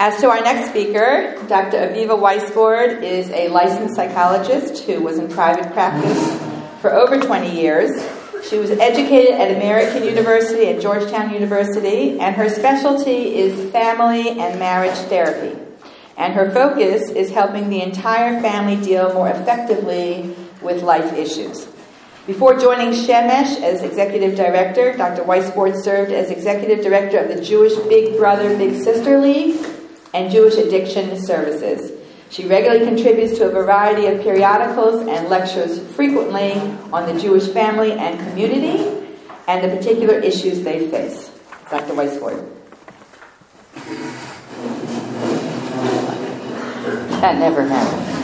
As to our next speaker, Dr. Aviva Weisbord is a licensed psychologist who was in private practice for over 20 years. She was educated at American University and Georgetown University, and her specialty is family and marriage therapy. And her focus is helping the entire family deal more effectively with life issues. Before joining Shemesh as executive director, Dr. Weisbord served as executive director of the Jewish Big Brother Big Sister League and Jewish Addiction Services. She regularly contributes to a variety of periodicals and lectures frequently on the Jewish family and community and the particular issues they face. Dr. Weisbord. That never happened.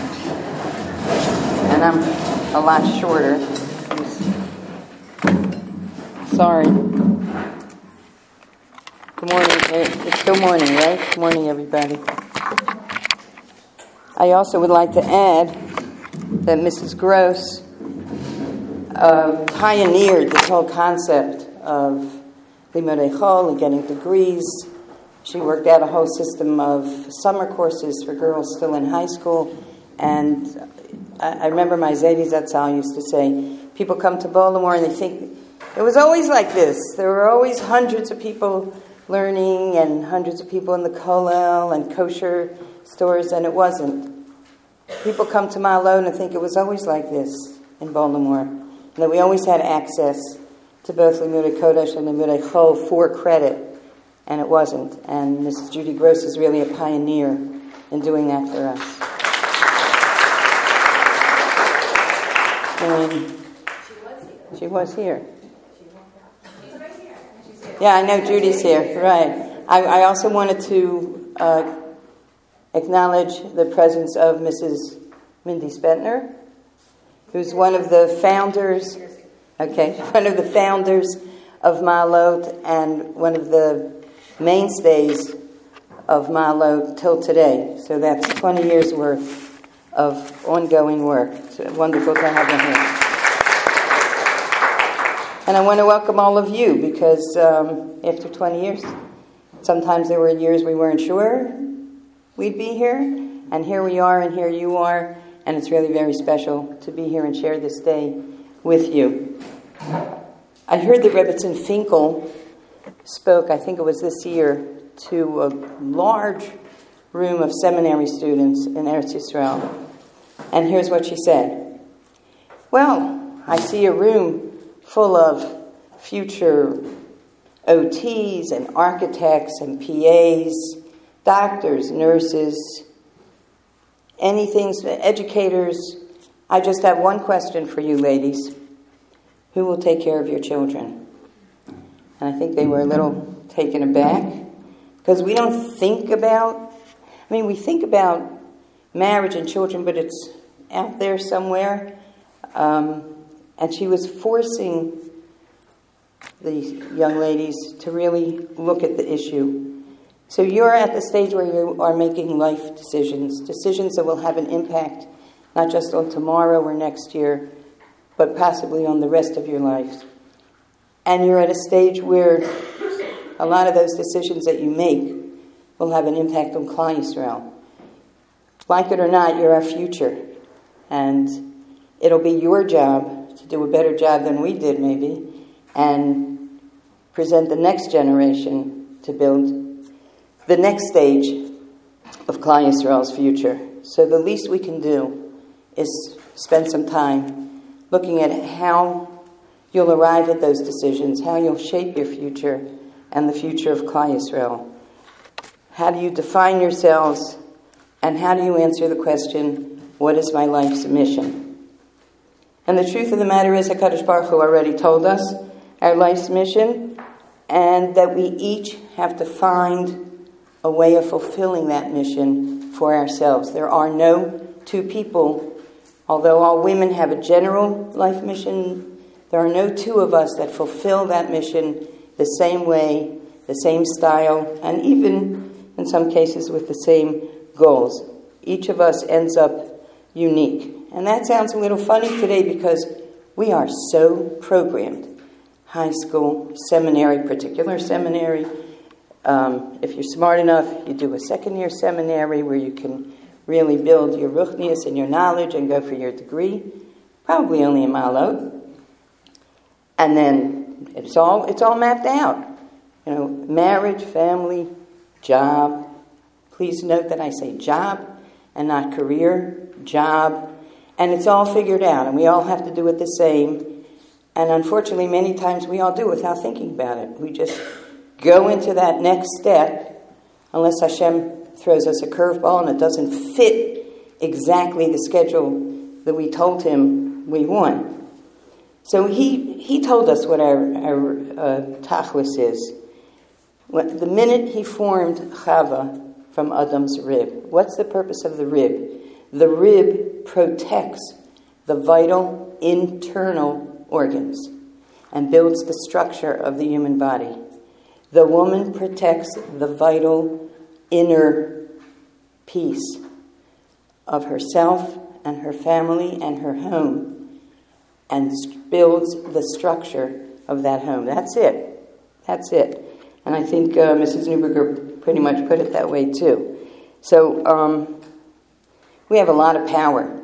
And I'm a lot shorter. Sorry. Good morning. It's still morning, right? Good morning, everybody. I also would like to add that Mrs. Gross uh, pioneered this whole concept of limudei chol and getting degrees. She worked out a whole system of summer courses for girls still in high school. And I, I remember my Zadie Zatzal used to say, people come to Baltimore and they think it was always like this. There were always hundreds of people learning and hundreds of people in the kollel and kosher stores, and it wasn't. People come to Ma'alot and think it was always like this in Baltimore, and that we always had access to both Limudei Kodesh and Limudei Chol for credit, and it wasn't. And Mrs. Judy Gross is really a pioneer in doing that for us. And she was here. Yeah, I know Judy's here. Right. I, I also wanted to uh, acknowledge the presence of Mrs. Mindy Spentner, who's one of the founders, okay, one of the founders of Ma'alot and one of the mainstays of Ma'alot till today. So that's 20 years worth of ongoing work. It's wonderful to have her here. And I want to welcome all of you because um, after 20 years, sometimes there were years we weren't sure we'd be here, and here we are, and here you are, and it's really very special to be here and share this day with you. I heard that Rebbetzin Finkel spoke, I think it was this year, to a large room of seminary students in Eretz Yisrael. And here's what she said Well, I see a room full of future OTs and architects and PAs doctors, nurses, anything, educators. I just have one question for you, ladies. Who will take care of your children? And I think they were a little taken aback because we don't think about, I mean, we think about marriage and children, but it's out there somewhere. Um, and she was forcing these young ladies to really look at the issue so you're at the stage where you are making life decisions, decisions that will have an impact not just on tomorrow or next year, but possibly on the rest of your life. And you're at a stage where a lot of those decisions that you make will have an impact on Klal Yisrael. Like it or not, you're our future. And it'll be your job to do a better job than we did, maybe, and present the next generation to build the next stage of Klal Yisrael's future. So the least we can do is spend some time looking at how you'll arrive at those decisions, how you'll shape your future and the future of Klal Yisrael. How do you define yourselves, and how do you answer the question, what is my life's mission? And the truth of the matter is, HaKadosh Baruch Hu already told us our life's mission, and that we each have to find a way of fulfilling that mission for ourselves. There are no two people, although all women have a general life mission, there are no two of us that fulfill that mission the same way, the same style, and even in some cases with the same goals. Each of us ends up unique. And that sounds a little funny today because we are so programmed. High school, seminary, particular seminary, Um, if you're smart enough, you do a second year seminary where you can really build your ruchnius and your knowledge and go for your degree, probably only a mile out. And then it's all it's all mapped out. You know, marriage, family, job. Please note that I say job and not career, job. And it's all figured out, and we all have to do it the same. And unfortunately, many times we all do without thinking about it. We just go into that next step unless Hashem throws us a curveball and it doesn't fit exactly the schedule that we told him we want. So he, he told us what our, our uh, tachlis is. The minute he formed Chava from Adam's rib, what's the purpose of the rib? The rib protects the vital internal organs and builds the structure of the human body. The woman protects the vital inner peace of herself and her family and her home and builds the structure of that home. That's it. That's it. And I think uh, Mrs. Neuberger pretty much put it that way too. So um, we have a lot of power.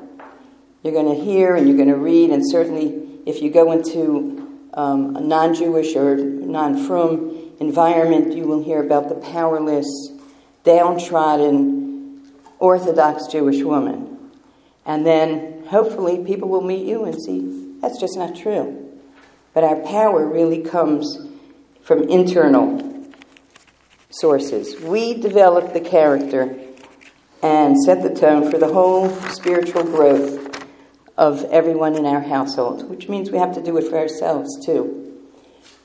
You're going to hear and you're going to read, and certainly if you go into um, a non Jewish or non frum environment, you will hear about the powerless, downtrodden, Orthodox Jewish woman. And then hopefully people will meet you and see that's just not true. But our power really comes from internal sources. We develop the character and set the tone for the whole spiritual growth of everyone in our household, which means we have to do it for ourselves too.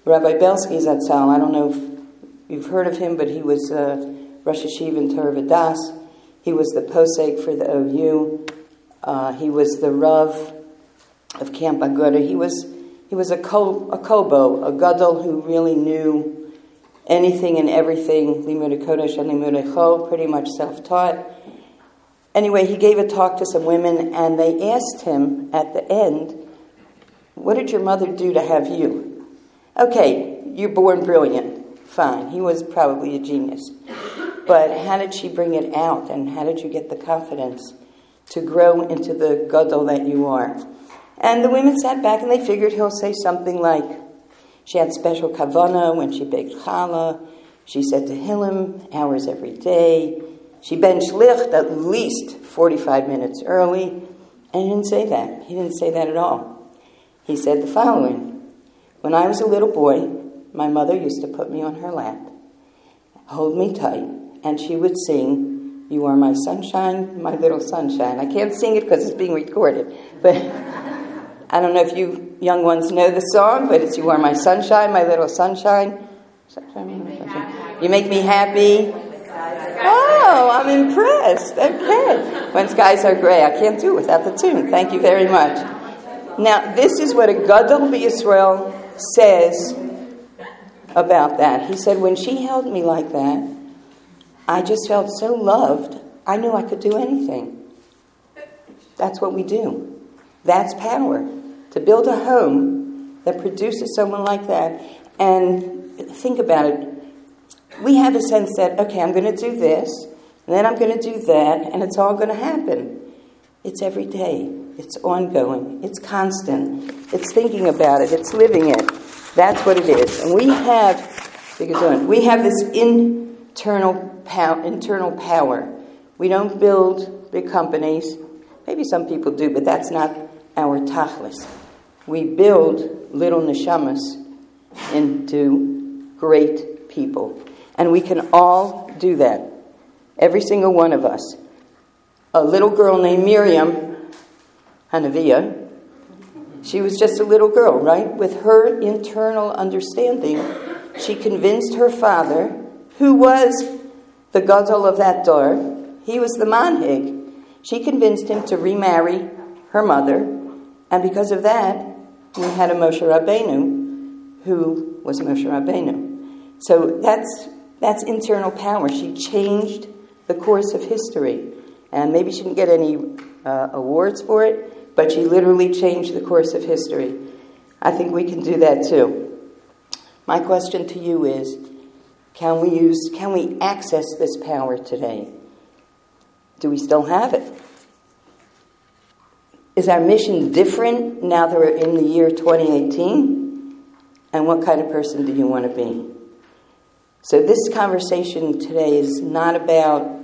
Rabbi Belsky Zatzal, I don't know if you've heard of him, but he was uh, Rosh Yeshiva in Torah Vodaas. He was the posek for the OU. Uh, he was the Rav of Camp Aguda. He was, he was a, a kobo, a gadol who really knew anything and everything, Limud Kodesh and Limud Cho, pretty much self-taught. Anyway, he gave a talk to some women, and they asked him at the end, what did your mother do to have you? Okay, you're born brilliant. Fine. He was probably a genius. But how did she bring it out and how did you get the confidence to grow into the gadol that you are? And the women sat back and they figured he'll say something like, she had special kavana when she baked challah. She said Tehillim hours every day. She ben shlicht at least 45 minutes early. And he didn't say that. He didn't say that at all. He said the following when I was a little boy, my mother used to put me on her lap, hold me tight, and she would sing, You are my sunshine, my little sunshine. I can't sing it because it's being recorded, but I don't know if you young ones know the song, but it's You Are My Sunshine, My Little Sunshine. You make me happy. Oh, I'm impressed. Okay. When skies are gray, I can't do it without the tune. Thank you very much. Now, this is what a Gadol Israel says about that. He said, When she held me like that, I just felt so loved, I knew I could do anything. That's what we do. That's power. To build a home that produces someone like that. And think about it. We have a sense that, okay, I'm going to do this, and then I'm going to do that, and it's all going to happen. It's every day. It's ongoing. It's constant. It's thinking about it. It's living it. That's what it is. And we have, we have this internal power, internal power. We don't build big companies. Maybe some people do, but that's not our tachlis. We build little neshamas into great people. And we can all do that. Every single one of us. A little girl named Miriam Hanavia, she was just a little girl, right? With her internal understanding, she convinced her father, who was the gadol of that dor, he was the manhig. She convinced him to remarry her mother, and because of that, we had a Moshe Rabbeinu, who was Moshe Rabbeinu. So that's that's internal power. She changed the course of history, and maybe she didn't get any uh, awards for it, but she literally changed the course of history. I think we can do that too. My question to you is Can we use, can we access this power today? Do we still have it? Is our mission different now that we're in the year 2018? And what kind of person do you want to be? So, this conversation today is not about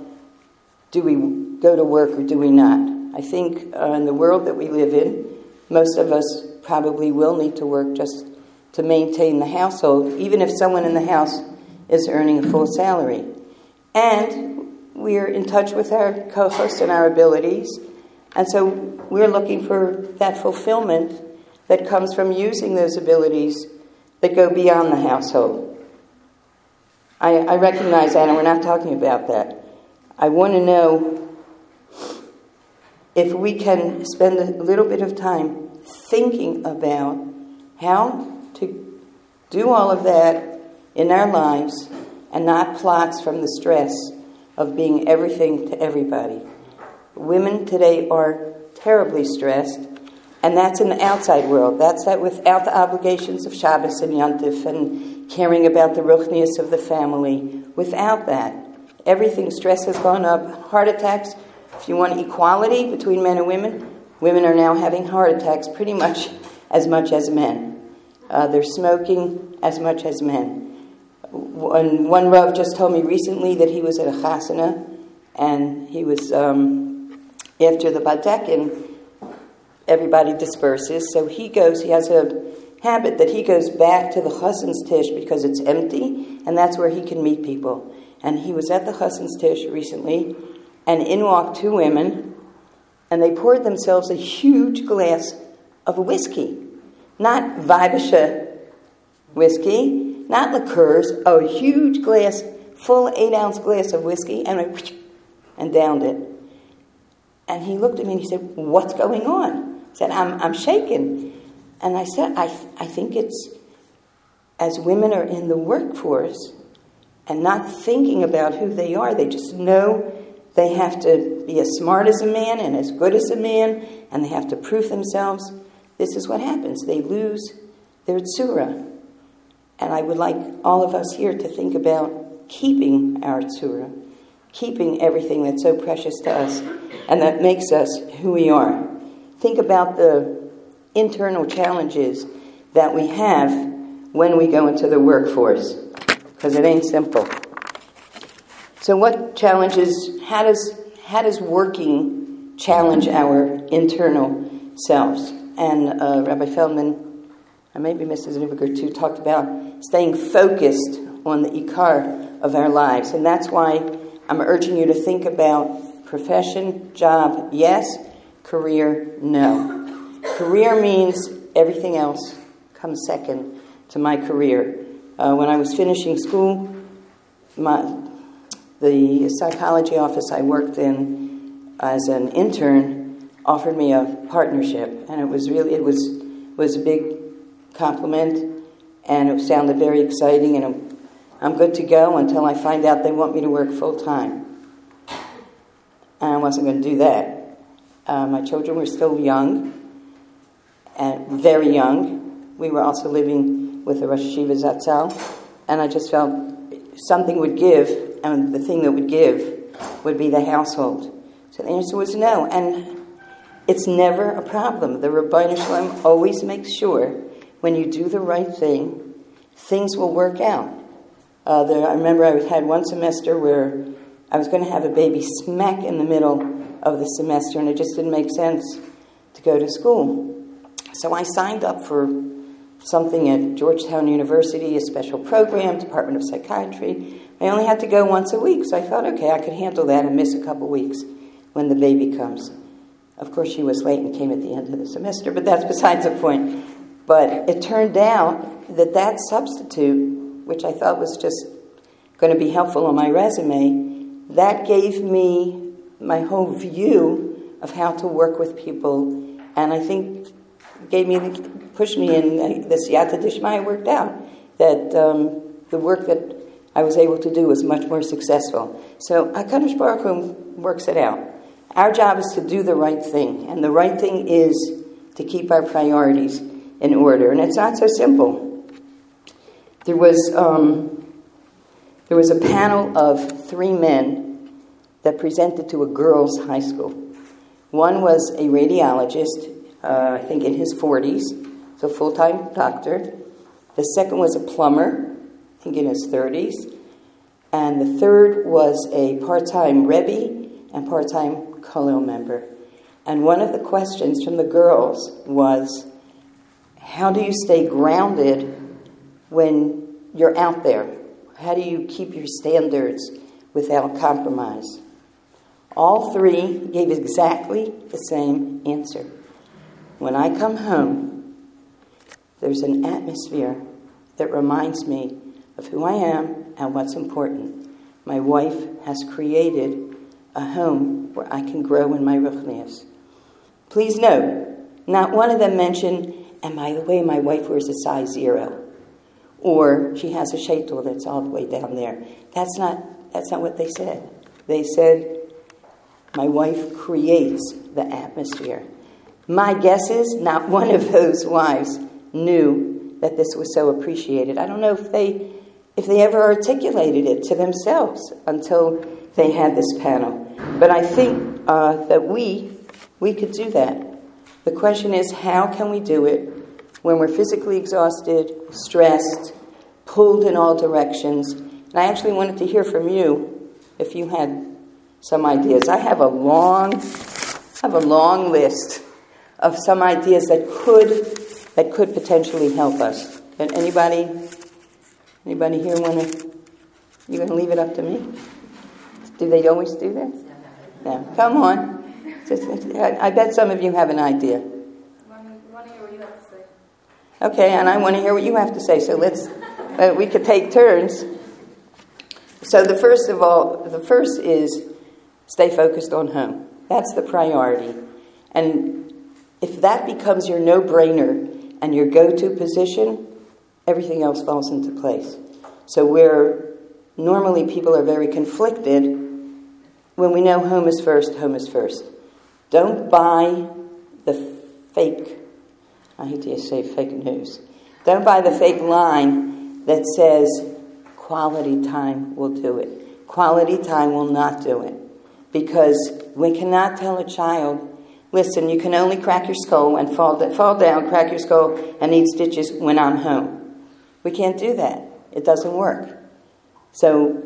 do we go to work or do we not. I think uh, in the world that we live in, most of us probably will need to work just to maintain the household, even if someone in the house is earning a full salary. And we're in touch with our kochos and our abilities and so we're looking for that fulfillment that comes from using those abilities that go beyond the household. I, I recognize that, and we're not talking about that. I want to know if we can spend a little bit of time thinking about how to do all of that in our lives and not plots from the stress of being everything to everybody. Women today are terribly stressed, and that's in the outside world. That's that without the obligations of Shabbos and Yontif and caring about the ruchnius of the family. Without that, everything stress has gone up. Heart attacks. If you want equality between men and women, women are now having heart attacks pretty much as much as men. Uh, they're smoking as much as men. One, one Rav just told me recently that he was at a chasana and he was um, after the Badekin, everybody disperses. So he goes, he has a habit that he goes back to the Chassan's Tish because it's empty, and that's where he can meet people. And he was at the Chassan's Tish recently, and in walked two women, and they poured themselves a huge glass of whiskey. Not Weibische whiskey, not liqueurs, a huge glass, full eight ounce glass of whiskey, and, and downed it. And he looked at me and he said, What's going on? I said, I'm, I'm shaken. And I said, I, I think it's as women are in the workforce and not thinking about who they are, they just know they have to be as smart as a man and as good as a man, and they have to prove themselves. This is what happens. They lose their tsura. And I would like all of us here to think about keeping our tsura, keeping everything that's so precious to us and that makes us who we are. Think about the internal challenges that we have when we go into the workforce, because it ain't simple. So, what challenges, how does, how does working challenge our internal selves? And uh, Rabbi Feldman, or maybe Mrs. Neuberger too, talked about staying focused on the ikar of our lives. And that's why I'm urging you to think about Profession, job, yes. Career, no. Career means everything else comes second to my career. Uh, when I was finishing school, my, the psychology office I worked in as an intern offered me a partnership, and it was really it was was a big compliment, and it sounded very exciting, and I'm good to go until I find out they want me to work full time and I wasn't going to do that. Uh, my children were still young, and very young. We were also living with the Rosh Yeshiva Zatzal, and I just felt something would give, and the thing that would give would be the household. So the answer was no, and it's never a problem. The Ribbono Shel Olam always makes sure when you do the right thing, things will work out. Uh, there, I remember I had one semester where I was going to have a baby smack in the middle of the semester, and it just didn't make sense to go to school. So I signed up for something at Georgetown University, a special program, Department of Psychiatry. I only had to go once a week, so I thought, okay, I could handle that and miss a couple weeks when the baby comes. Of course, she was late and came at the end of the semester, but that's besides the point. But it turned out that that substitute, which I thought was just going to be helpful on my resume, that gave me my whole view of how to work with people, and I think gave me the, pushed me in the siyata dishmaya worked out that um, the work that I was able to do was much more successful. So Hakadosh Baruch Hu works it out. Our job is to do the right thing, and the right thing is to keep our priorities in order. And it's not so simple. There was um, There was a panel of three men that presented to a girls' high school. One was a radiologist, uh, I think in his 40s, so full time doctor. The second was a plumber, I think in his 30s. And the third was a part time Rebbe and part time Kollel member. And one of the questions from the girls was how do you stay grounded when you're out there? How do you keep your standards without compromise? All three gave exactly the same answer. When I come home, there's an atmosphere that reminds me of who I am and what's important. My wife has created a home where I can grow in my ruchnius. Please note, not one of them mentioned, and by the way, my wife wears a size zero. Or she has a shaitel that's all the way down there. That's not, that's not what they said. They said, my wife creates the atmosphere. My guess is not one of those wives knew that this was so appreciated. I don't know if they if they ever articulated it to themselves until they had this panel. But I think uh, that we we could do that. The question is, how can we do it when we're physically exhausted, stressed, pulled in all directions? And I actually wanted to hear from you if you had some ideas. I have a long, I have a long list of some ideas that could that could potentially help us. And anybody Anybody here want to? You going to leave it up to me? Do they always do that? No. Come on. I bet some of you have an idea. Okay, and I want to hear what you have to say. So let's. Uh, we could take turns. So the first of all, the first is stay focused on home. That's the priority, and if that becomes your no-brainer and your go-to position, everything else falls into place. So, where normally people are very conflicted, when we know home is first, home is first. Don't buy the fake, I hate to say fake news. Don't buy the fake line that says quality time will do it. Quality time will not do it. Because we cannot tell a child, listen, you can only crack your skull and fall, fall down, crack your skull, and need stitches when I'm home. We can't do that. It doesn't work. So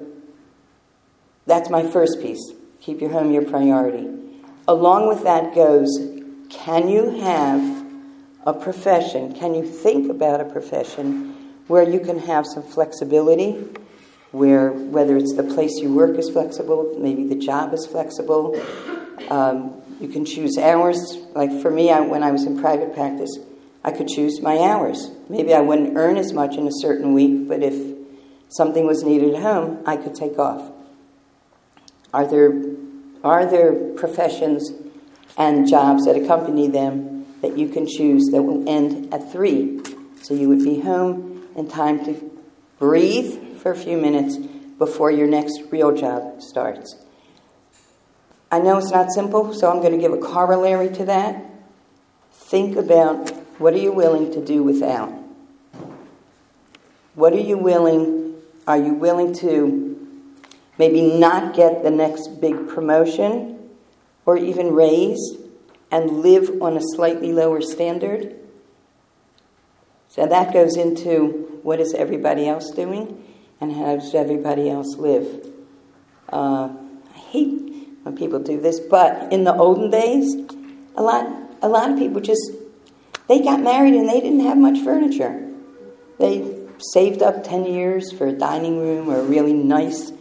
that's my first piece. Keep your home your priority. Along with that goes can you have a profession? Can you think about a profession where you can have some flexibility? Where, whether it's the place you work is flexible, maybe the job is flexible, um, you can choose hours. Like for me, I, when I was in private practice, I could choose my hours. Maybe I wouldn't earn as much in a certain week, but if something was needed at home, I could take off. Are there, are there professions and jobs that accompany them that you can choose that will end at three? So you would be home in time to breathe for a few minutes before your next real job starts. I know it's not simple, so I'm going to give a corollary to that. Think about what are you willing to do without? What are you willing? Are you willing to maybe not get the next big promotion or even raise and live on a slightly lower standard? So that goes into what is everybody else doing and how does everybody else live? Uh, I hate when people do this, but in the olden days, a lot, a lot of people just they got married and they didn't have much furniture. They saved up 10 years for a dining room or a really nice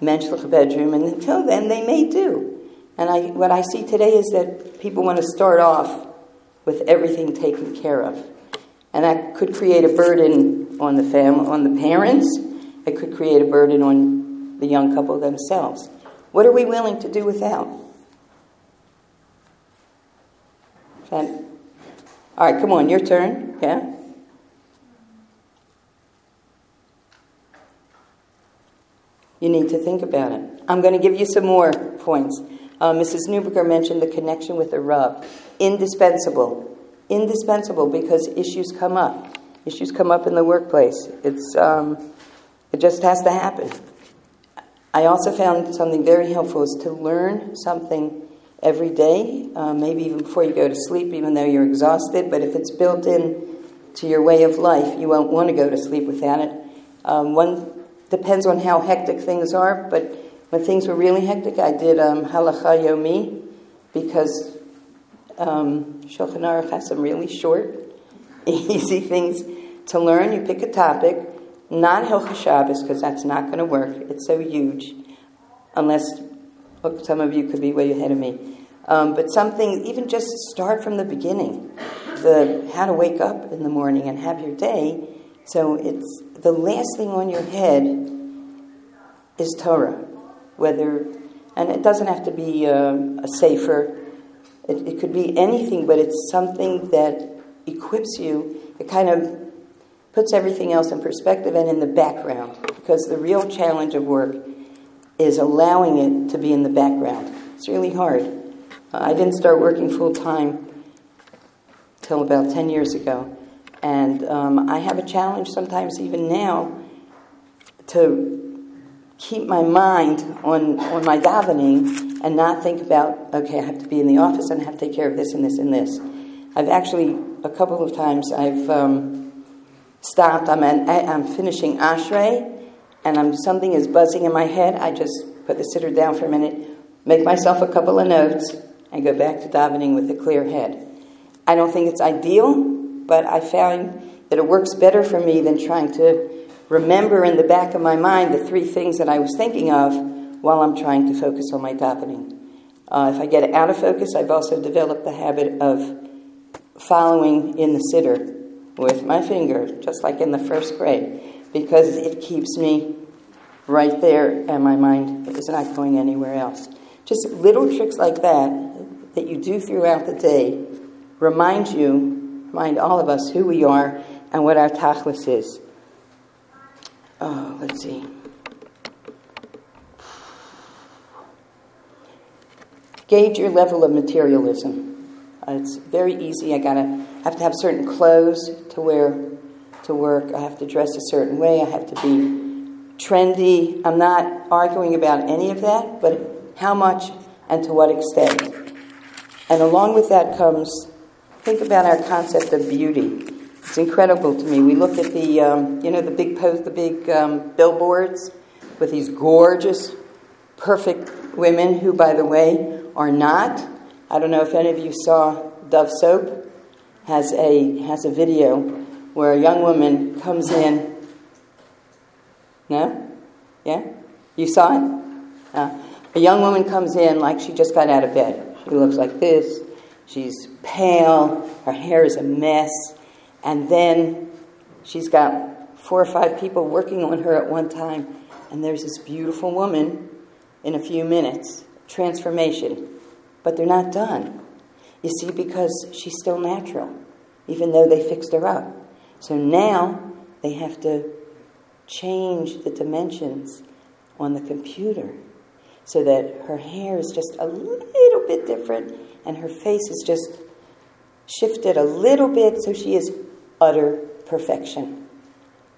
menschlich bedroom, and until then they may do. And I, what I see today is that people want to start off with everything taken care of. And that could create a burden on the family, on the parents. It could create a burden on the young couple themselves. What are we willing to do without? That all right, come on, your turn. Yeah? You need to think about it. I'm going to give you some more points. Uh, Mrs. Neuberger mentioned the connection with the Rav. Indispensable. Indispensable because issues come up. Issues come up in the workplace. It's, um, it just has to happen. I also found something very helpful is to learn something every day, uh, maybe even before you go to sleep, even though you're exhausted. But if it's built in to your way of life, you won't want to go to sleep without it. Um, one depends on how hectic things are, but when things were really hectic, I did um, halacha yomi because um, Shulchan Aruch has some really short, easy things to learn. You pick a topic, not Hilchah Shabbos because that's not going to work. It's so huge, unless look, some of you could be way ahead of me. Um, but something, even just start from the beginning, the how to wake up in the morning and have your day. So it's the last thing on your head is Torah, whether, and it doesn't have to be uh, a sefer. It, it could be anything, but it's something that equips you. It kind of puts everything else in perspective and in the background, because the real challenge of work is allowing it to be in the background. It's really hard. Uh, I didn't start working full time till about 10 years ago. And um, I have a challenge sometimes, even now, to keep my mind on, on my davening and not think about, okay, I have to be in the office and I have to take care of this and this and this. I've actually, a couple of times, I've um, stopped. I'm, I'm finishing Ashrei, and I'm, something is buzzing in my head. I just put the siddur down for a minute, make myself a couple of notes, and go back to davening with a clear head. I don't think it's ideal, but I found that it works better for me than trying to remember in the back of my mind the three things that I was thinking of while I'm trying to focus on my davening. Uh, if I get out of focus, I've also developed the habit of following in the siddur with my finger, just like in the first grade, because it keeps me right there and my mind is not going anywhere else. Just little tricks like that that you do throughout the day remind you, remind all of us who we are and what our tachlis is. Oh, let's see. Gauge your level of materialism. Uh, it's very easy. I gotta have to have certain clothes to wear to work. I have to dress a certain way. I have to be trendy. I'm not arguing about any of that, but how much and to what extent. And along with that comes think about our concept of beauty. It's incredible to me. We look at the, um, you know, the big post, the big um, billboards with these gorgeous, perfect women who, by the way, are not. I don't know if any of you saw Dove Soap has a has a video where a young woman comes in. No, yeah, you saw it. Uh, a young woman comes in like she just got out of bed. She looks like this. She's pale, her hair is a mess, and then she's got four or five people working on her at one time, and there's this beautiful woman in a few minutes. Transformation. But they're not done. You see, because she's still natural, even though they fixed her up. So now they have to change the dimensions on the computer so that her hair is just a little bit different and her face is just shifted a little bit so she is utter perfection.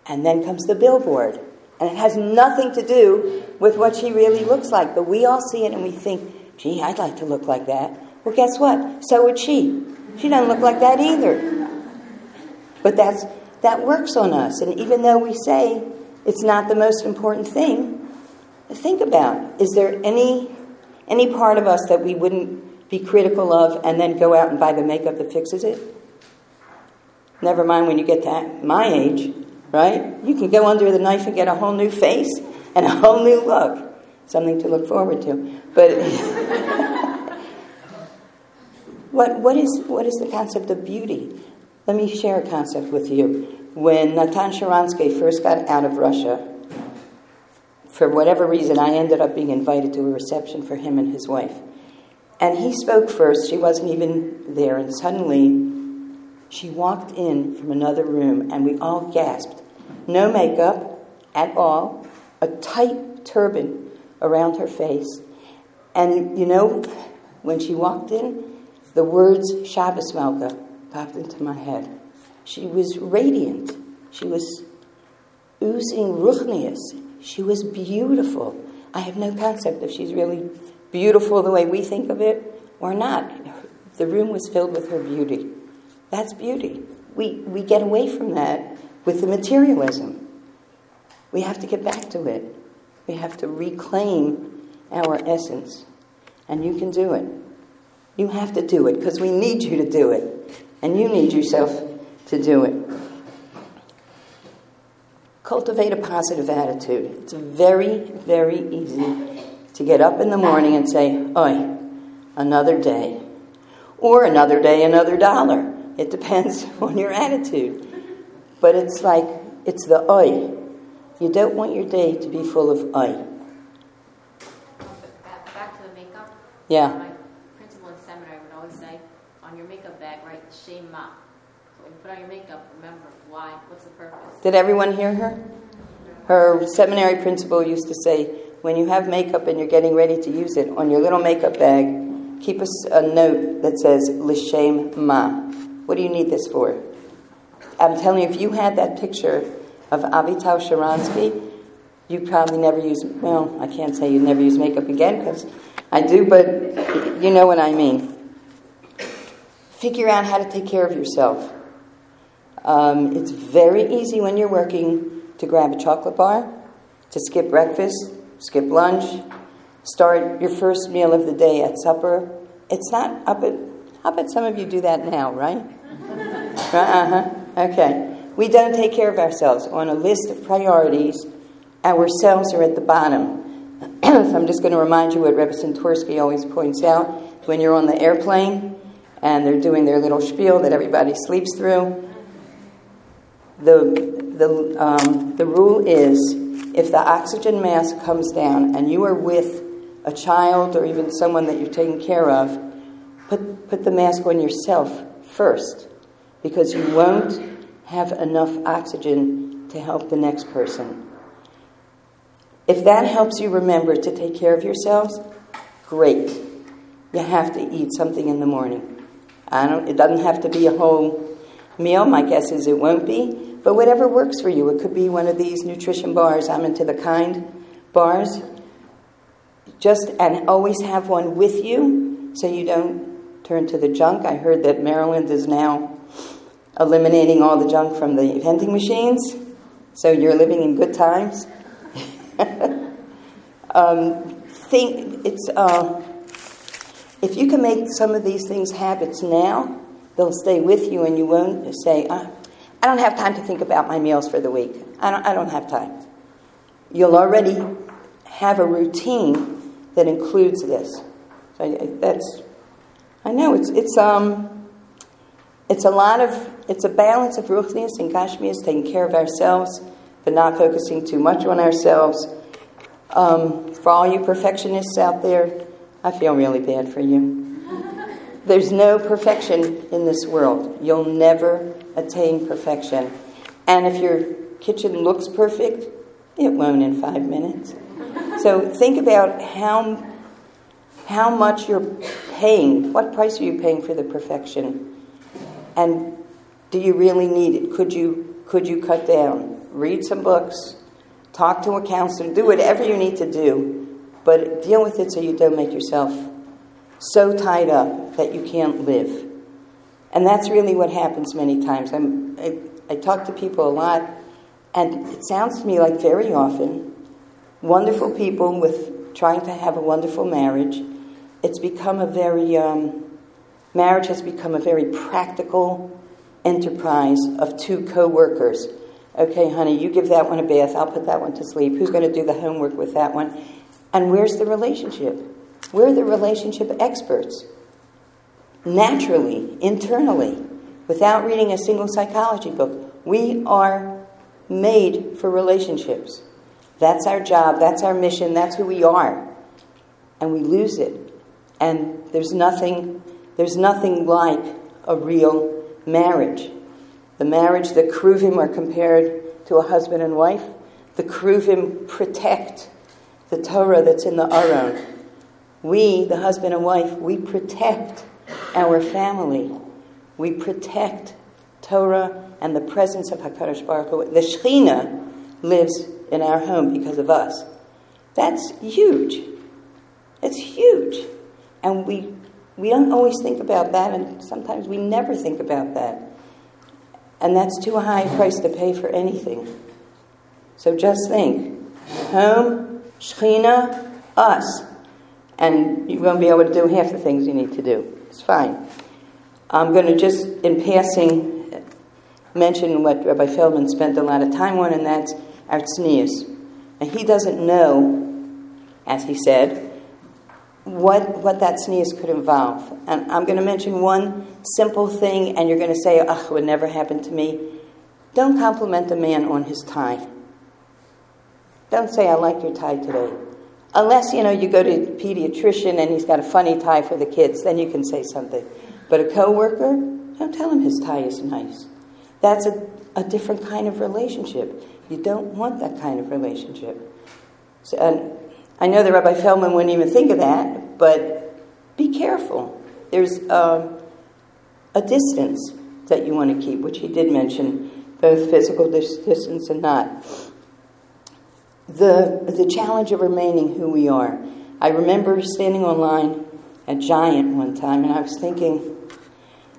And then comes the billboard. And it has nothing to do with what she really looks like. But we all see it and we think, gee, I'd like to look like that. Well, guess what? So would she. She doesn't look like that either. But that's, that works on us. And even though we say it's not the most important thing, think about is there any, any part of us that we wouldn't be critical of and then go out and buy the makeup that fixes it? Never mind when you get to my age, right? You can go under the knife and get a whole new face and a whole new look. Something to look forward to. But what, what, is, what is the concept of beauty? Let me share a concept with you. When Natan Sharansky first got out of Russia, for whatever reason, I ended up being invited to a reception for him and his wife. And he spoke first, she wasn't even there, and suddenly she walked in from another room, and we all gasped. No makeup at all, a tight turban around her face. And you know, when she walked in, the words Shabbos Malka popped into my head. She was radiant. She was oozing ruchnius. She was beautiful. I have no concept if she's really beautiful the way we think of it or not. The room was filled with her beauty. That's beauty. We, we get away from that with the materialism. We have to get back to it. We have to reclaim our essence. And you can do it. You have to do it because we need you to do it. And you need yourself to do it. Cultivate a positive attitude. It's very, very easy to get up in the morning and say, Oi, another day. Or another day, another dollar. It depends on your attitude. But it's like, it's the oi. You don't want your day to be full of oi. Back to the makeup. Yeah. My principal in seminary would always say, on your makeup bag, write Shema. So when you put on your makeup, remember why, what's the purpose? Did everyone hear her? Her seminary principal used to say, when you have makeup and you're getting ready to use it, on your little makeup bag, keep a, a note that says, L'shem ma. What do you need this for? I'm telling you, if you had that picture of Avital Sharansky, you probably never use, well, I can't say you never use makeup again because I do, but you know what I mean. Figure out how to take care of yourself. Um, it's very easy when you're working to grab a chocolate bar, to skip breakfast, skip lunch, start your first meal of the day at supper. It's not up at, how about some of you do that now, right? uh huh. Okay. We don't take care of ourselves. On a list of priorities, ourselves are at the bottom. so I'm just going to remind you what Rebbe Santorsky always points out. When you're on the airplane and they're doing their little spiel that everybody sleeps through, the, the, um, the rule is if the oxygen mask comes down and you are with a child or even someone that you're taking care of, put, put the mask on yourself first because you won't have enough oxygen to help the next person. If that helps you remember to take care of yourselves, great. You have to eat something in the morning. I don't, it doesn't have to be a whole meal. My guess is it won't be. But whatever works for you. It could be one of these nutrition bars. I'm into the kind bars. Just and always have one with you so you don't turn to the junk. I heard that Maryland is now eliminating all the junk from the vending machines. So you're living in good times. um, think it's uh, if you can make some of these things habits now, they'll stay with you, and you won't say, ah, "I don't have time to think about my meals for the week. I don't, I don't have time." You'll already have a routine that includes this. So that's I know it's it's um it's a lot of it's a balance of ruchnius and gashmias, taking care of ourselves, but not focusing too much on ourselves. Um, for all you perfectionists out there, I feel really bad for you. There's no perfection in this world. You'll never attain perfection. And if your kitchen looks perfect, it won't in five minutes. So think about how, how much you're paying. What price are you paying for the perfection? And do you really need it? Could you, could you cut down? Read some books, talk to a counselor, do whatever you need to do, but deal with it so you don't make yourself so tied up that you can't live. And that's really what happens many times. I'm, I, I talk to people a lot, and it sounds to me like very often, wonderful people with trying to have a wonderful marriage, it's become a very, um, marriage has become a very practical enterprise of two co workers. Okay, honey, you give that one a bath, I'll put that one to sleep. Who's going to do the homework with that one? And where's the relationship? We're the relationship experts. Naturally, internally, without reading a single psychology book. We are made for relationships. That's our job, that's our mission, that's who we are. And we lose it. And there's nothing there's nothing like a real marriage. The marriage, the kruvim are compared to a husband and wife. The kruvim protect the Torah that's in the Aron we, the husband and wife, we protect our family. We protect Torah and the presence of HaKadosh Baruch Hu. The Shekhinah lives in our home because of us. That's huge. It's huge. And we, we don't always think about that, and sometimes we never think about that. And that's too high a price to pay for anything. So just think home, Shekhinah, us. And you won't be able to do half the things you need to do. It's fine. I'm going to just, in passing, mention what Rabbi Feldman spent a lot of time on, and that's our. And he doesn't know, as he said, what, what that sneeze could involve. And I'm going to mention one simple thing, and you're going to say, ugh, it would never happen to me. Don't compliment a man on his tie. Don't say, I like your tie today. Unless, you know, you go to a pediatrician and he's got a funny tie for the kids, then you can say something. But a coworker, don't tell him his tie is nice. That's a, a different kind of relationship. You don't want that kind of relationship. So, and I know that Rabbi Feldman wouldn't even think of that, but be careful. There's um, a distance that you want to keep, which he did mention, both physical distance and not. The, the challenge of remaining who we are. I remember standing online at Giant one time, and I was thinking,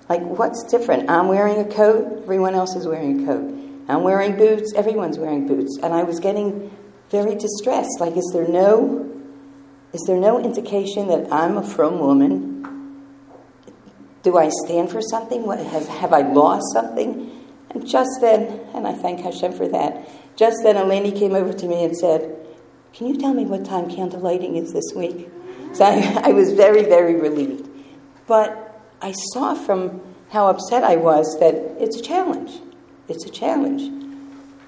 like, what's different? I'm wearing a coat, everyone else is wearing a coat. I'm wearing boots, everyone's wearing boots. And I was getting very distressed. Like, is there no is there no indication that I'm a frum woman? Do I stand for something? What, has, have I lost something? And just then, and I thank Hashem for that, just then lady came over to me and said, Can you tell me what time candle lighting is this week? So I, I was very, very relieved. But I saw from how upset I was that it's a challenge. It's a challenge.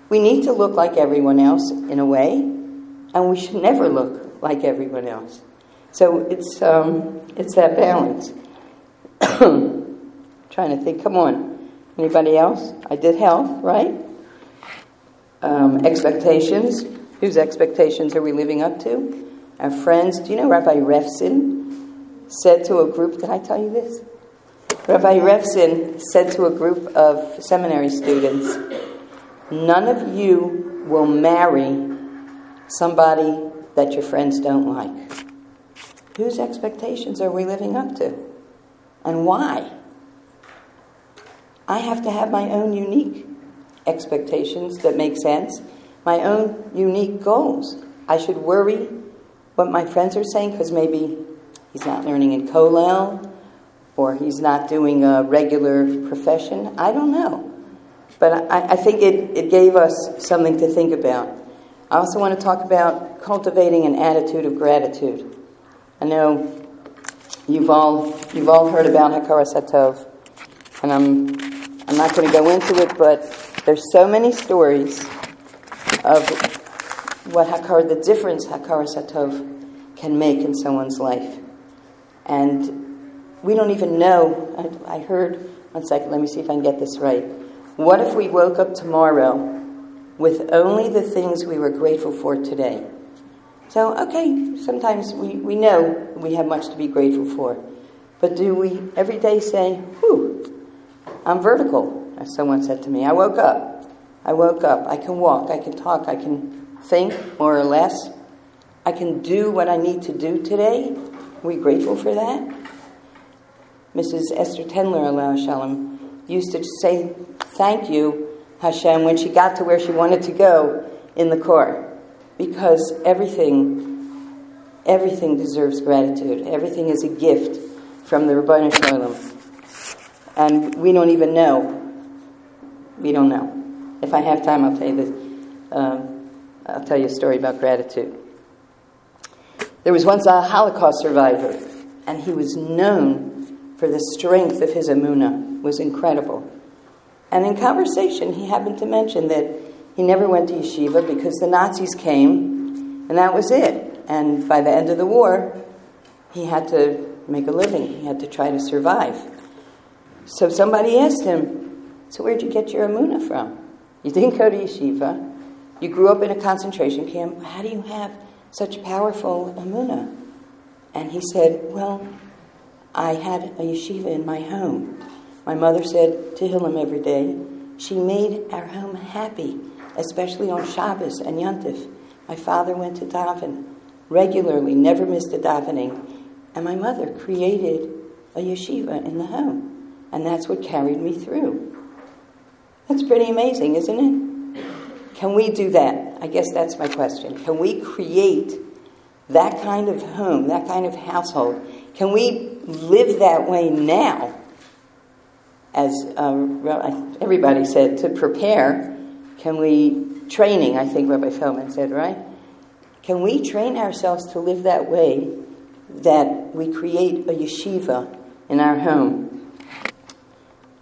We need to look like everyone else in a way, and we should never look like everyone else. So it's, um, it's that balance. Trying to think, come on. Anybody else? I did health, right? Um, expectations. Whose expectations are we living up to? Our friends. Do you know Rabbi Refson said to a group, did I tell you this? Rabbi Refson said to a group of seminary students, None of you will marry somebody that your friends don't like. Whose expectations are we living up to? And why? I have to have my own unique expectations that make sense, my own unique goals. I should worry what my friends are saying because maybe he's not learning in Kollel or he's not doing a regular profession. I don't know. But I, I think it, it gave us something to think about. I also want to talk about cultivating an attitude of gratitude. I know you've all, you've all heard about Hakaras Hatov, and I'm, I'm not going to go into it, but there's so many stories of what Hakar, the difference Hakaras Hatov can make in someone's life. And we don't even know. I, I heard, one second, let me see if I can get this right. What if we woke up tomorrow with only the things we were grateful for today? So, okay, sometimes we, we know we have much to be grateful for. But do we every day say, whew, I'm vertical, as someone said to me. I woke up. I woke up. I can walk. I can talk. I can think, more or less. I can do what I need to do today. Are we grateful for that? Mrs. Esther Tendler, Allah Shalom, used to say thank you, Hashem, when she got to where she wanted to go in the car. Because everything, everything deserves gratitude. Everything is a gift from the Ribbono Shel Olam. And we don't even know. We don't know. If I have time, I'll tell you this. Um, I'll tell you a story about gratitude. There was once a Holocaust survivor, and he was known for the strength of his emuna was incredible. And in conversation, he happened to mention that he never went to yeshiva because the Nazis came, and that was it. And by the end of the war, he had to make a living. He had to try to survive. So somebody asked him, "So where'd you get your emuna from? You didn't go to yeshiva. You grew up in a concentration camp. How do you have such powerful emuna?" And he said, "Well." I had a yeshiva in my home. My mother said to Tehillim every day. She made our home happy, especially on Shabbos and Yontif. My father went to daven. regularly, never missed a davening. And my mother created a yeshiva in the home. And that's what carried me through. That's pretty amazing, isn't it? Can we do that? I guess that's my question. Can we create that kind of home, that kind of household? Can we live that way now? As uh, everybody said, to prepare, can we, training, I think Rabbi Feldman said, right? Can we train ourselves to live that way that we create a yeshiva in our home?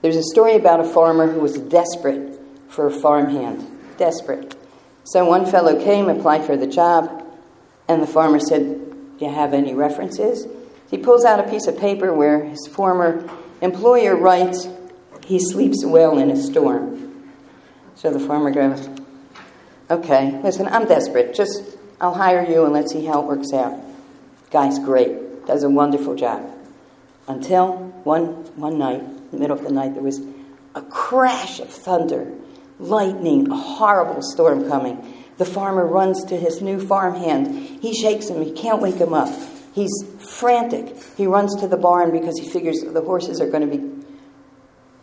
There's a story about a farmer who was desperate for a farmhand. Desperate. So one fellow came, applied for the job, and the farmer said, Do you have any references? He pulls out a piece of paper where his former employer writes, He sleeps well in a storm. So the farmer goes, Okay, listen, I'm desperate. Just, I'll hire you and let's see how it works out. Guy's great, does a wonderful job. Until one, one night, in the middle of the night, there was a crash of thunder, lightning, a horrible storm coming. The farmer runs to his new farmhand. He shakes him, he can't wake him up. He's frantic. He runs to the barn because he figures the horses are going to be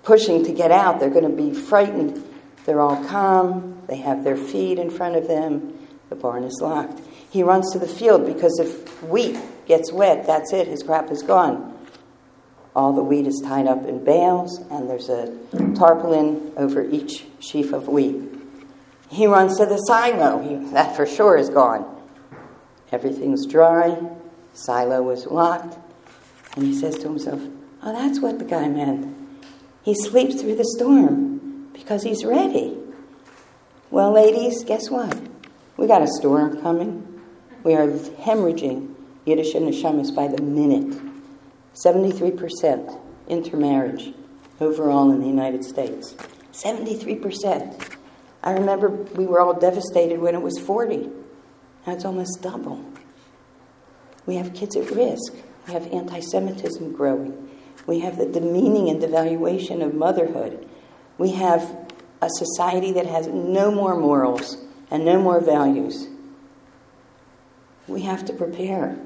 pushing to get out. They're going to be frightened. They're all calm. They have their feet in front of them. The barn is locked. He runs to the field because if wheat gets wet, that's it. His crop is gone. All the wheat is tied up in bales, and there's a tarpaulin over each sheaf of wheat. He runs to the silo. He, that for sure is gone. Everything's dry. Silo was locked. And he says to himself, Oh, that's what the guy meant. He sleeps through the storm because he's ready. Well, ladies, guess what? We got a storm coming. We are hemorrhaging Yidden and Neshamas by the minute. 73% intermarriage overall in the United States. 73%. I remember we were all devastated when it was 40. Now it's almost double. We have kids at risk. We have anti Semitism growing. We have the demeaning and devaluation of motherhood. We have a society that has no more morals and no more values. We have to prepare.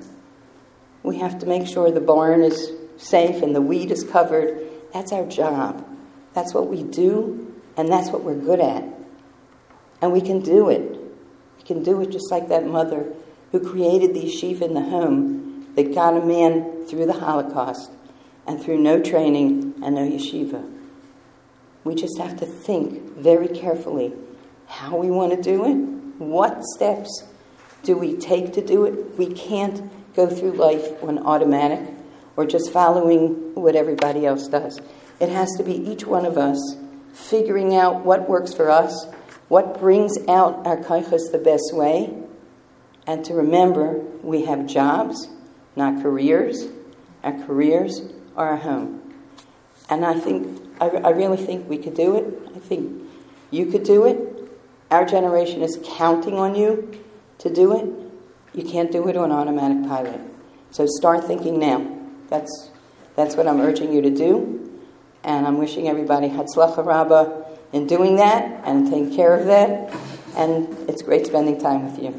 We have to make sure the barn is safe and the wheat is covered. That's our job. That's what we do, and that's what we're good at. And we can do it. We can do it just like that mother who created the yeshiva in the home that got a man through the Holocaust and through no training and no yeshiva. We just have to think very carefully how we want to do it, what steps do we take to do it. We can't go through life on automatic or just following what everybody else does. It has to be each one of us figuring out what works for us what brings out our kochos the best way, and to remember we have jobs, not careers. Our careers are our home. And I think, I, I really think we could do it. I think you could do it. Our generation is counting on you to do it. You can't do it on automatic pilot. So start thinking now. That's, that's what I'm urging you to do. And I'm wishing everybody Hatzlacha Rabbah in doing that and taking care of that. And it's great spending time with you.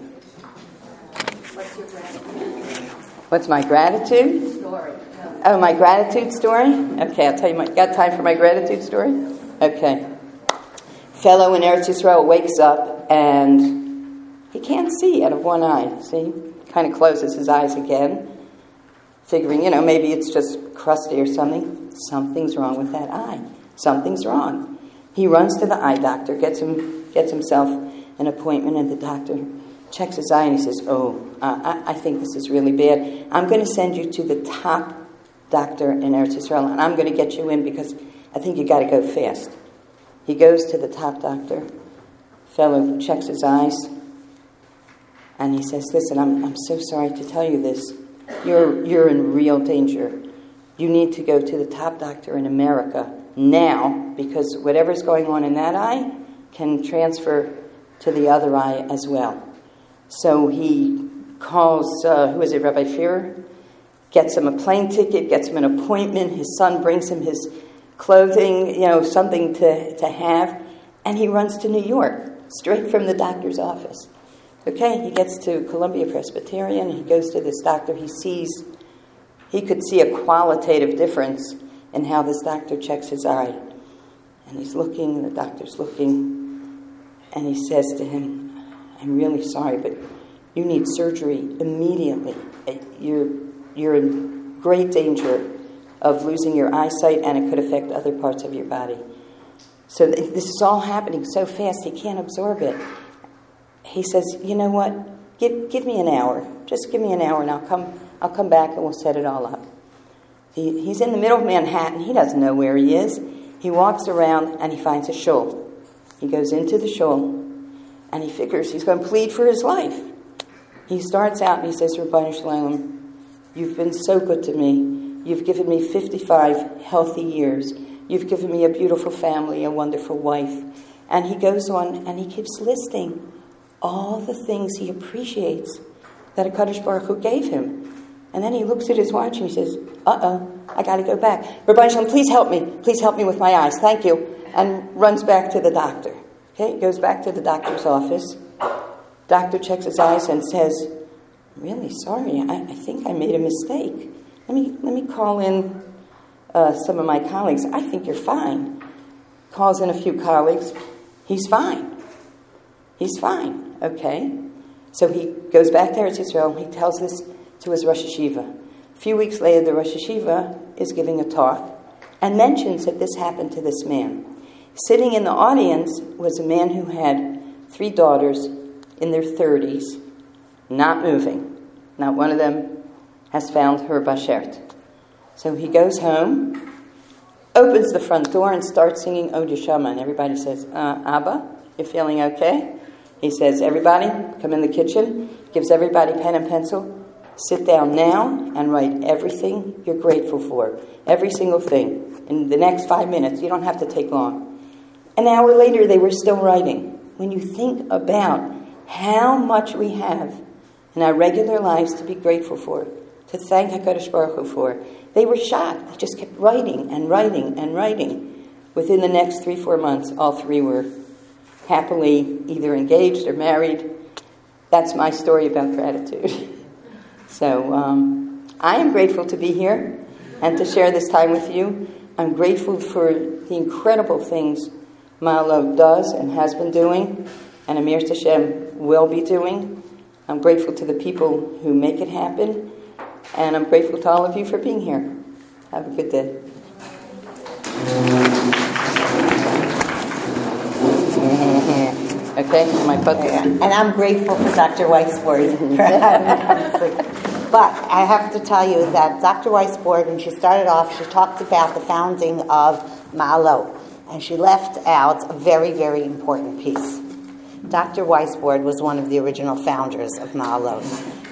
What's your gratitude? What's my gratitude? Story. Oh, my gratitude story? Okay, I'll tell you. My, got time for my gratitude story? Okay. Fellow in Eretz Yisrael wakes up and he can't see out of one eye. See? Kind of closes his eyes again, figuring, you know, maybe it's just crusty or something. Something's wrong with that eye. Something's wrong. He runs to the eye doctor, gets him gets himself an appointment, and the doctor checks his eye and he says, "Oh, uh, I, I, think this is really bad. I'm going to send you to the top doctor in Eretz Yisrael, and I'm going to get you in because I think you got to go fast." He goes to the top doctor. Fellow checks his eyes, and he says, "Listen, I'm I'm so sorry to tell you this. You're you're in real danger. You need to go to the top doctor in America." now because whatever's going on in that eye can transfer to the other eye as well. So he calls, uh, who is it, Rabbi Fear? Gets him a plane ticket, gets him an appointment. His son brings him his clothing, you know, something to, to have. And he runs to New York, straight from the doctor's office. Okay, he gets to Columbia Presbyterian. He goes to this doctor. He sees, he could see a qualitative difference in how this doctor checks his eye. And he's looking, and the doctor's looking, and he says to him, I'm really sorry, but you need surgery immediately. You're, you're in great danger of losing your eyesight, and it could affect other parts of your body. So th- this is all happening so fast, he can't absorb it. He says, "You know what? Give, give me an hour. Just give me an hour, and I'll come. I'll come back, and we'll set it all up." He, he's in the middle of Manhattan. He doesn't know where he is. He walks around, and he finds a shul. He goes into the shul, and he figures he's going to plead for his life. He starts out and he says, "Ribbono Shel Olam, you've been so good to me. You've given me 55 healthy years. You've given me a beautiful family, a wonderful wife." And he goes on and he keeps listing all the things he appreciates that HaKadosh Baruch Hu gave him. And then he looks at his watch and he says, Uh oh, I got to go back. Ribbono Shel Olam, please help me. Please help me with my eyes. Thank you. And runs back to the doctor. Okay, goes back to the doctor's office. Doctor checks his eyes and says, really sorry. I, I think I made a mistake. Let me, let me call in uh, some of my colleagues. I think you're fine. Calls in a few colleagues. He's fine. He's fine. Okay. So he goes back there to Eretz Yisrael. He tells this to his Rosh Yeshiva. A few weeks later, the Rosh Yeshiva is giving a talk and mentions that this happened to this man. Sitting in the audience was a man who had three daughters in their 30s, not moving. Not one of them has found her bashert. So he goes home, opens the front door, and starts singing Od Yeshama. And everybody says, uh, Abba, you feeling okay? He says, Everybody, come in the kitchen, gives everybody pen and pencil. Sit down now and write everything you're grateful for. Every single thing. In the next five minutes, you don't have to take long. An hour later, they were still writing. When you think about how much we have in our regular lives to be grateful for, to thank HaKadosh Baruch Hu for, they were shocked. They just kept writing and writing and writing. Within the next three, four months, all three were happily either engaged or married. That's my story about gratitude. So um, I am grateful to be here and to share this time with you. I'm grateful for the incredible things Ma'alot does and has been doing, and Amir Tashem will be doing. I'm grateful to the people who make it happen, and I'm grateful to all of you for being here. Have a good day. Okay, my book. And I'm grateful for Dr. Weisbord. for having us. but I have to tell you that Dr. Weisbord, when she started off, she talked about the founding of Ma'alot. And she left out a very, very important piece. Dr. Weisbord was one of the original founders of Ma'alot.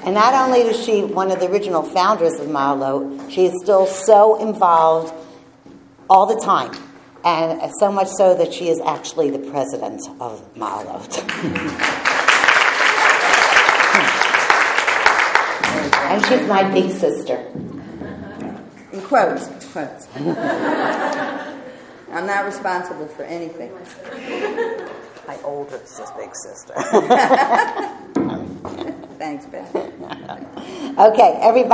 And not only is she one of the original founders of Ma'alot, she is still so involved all the time. And so much so that she is actually the president of Ma'alot. and she's my big sister. In quotes. Quotes. I'm not responsible for anything. My older is big sister. Thanks, Ben. okay, everybody.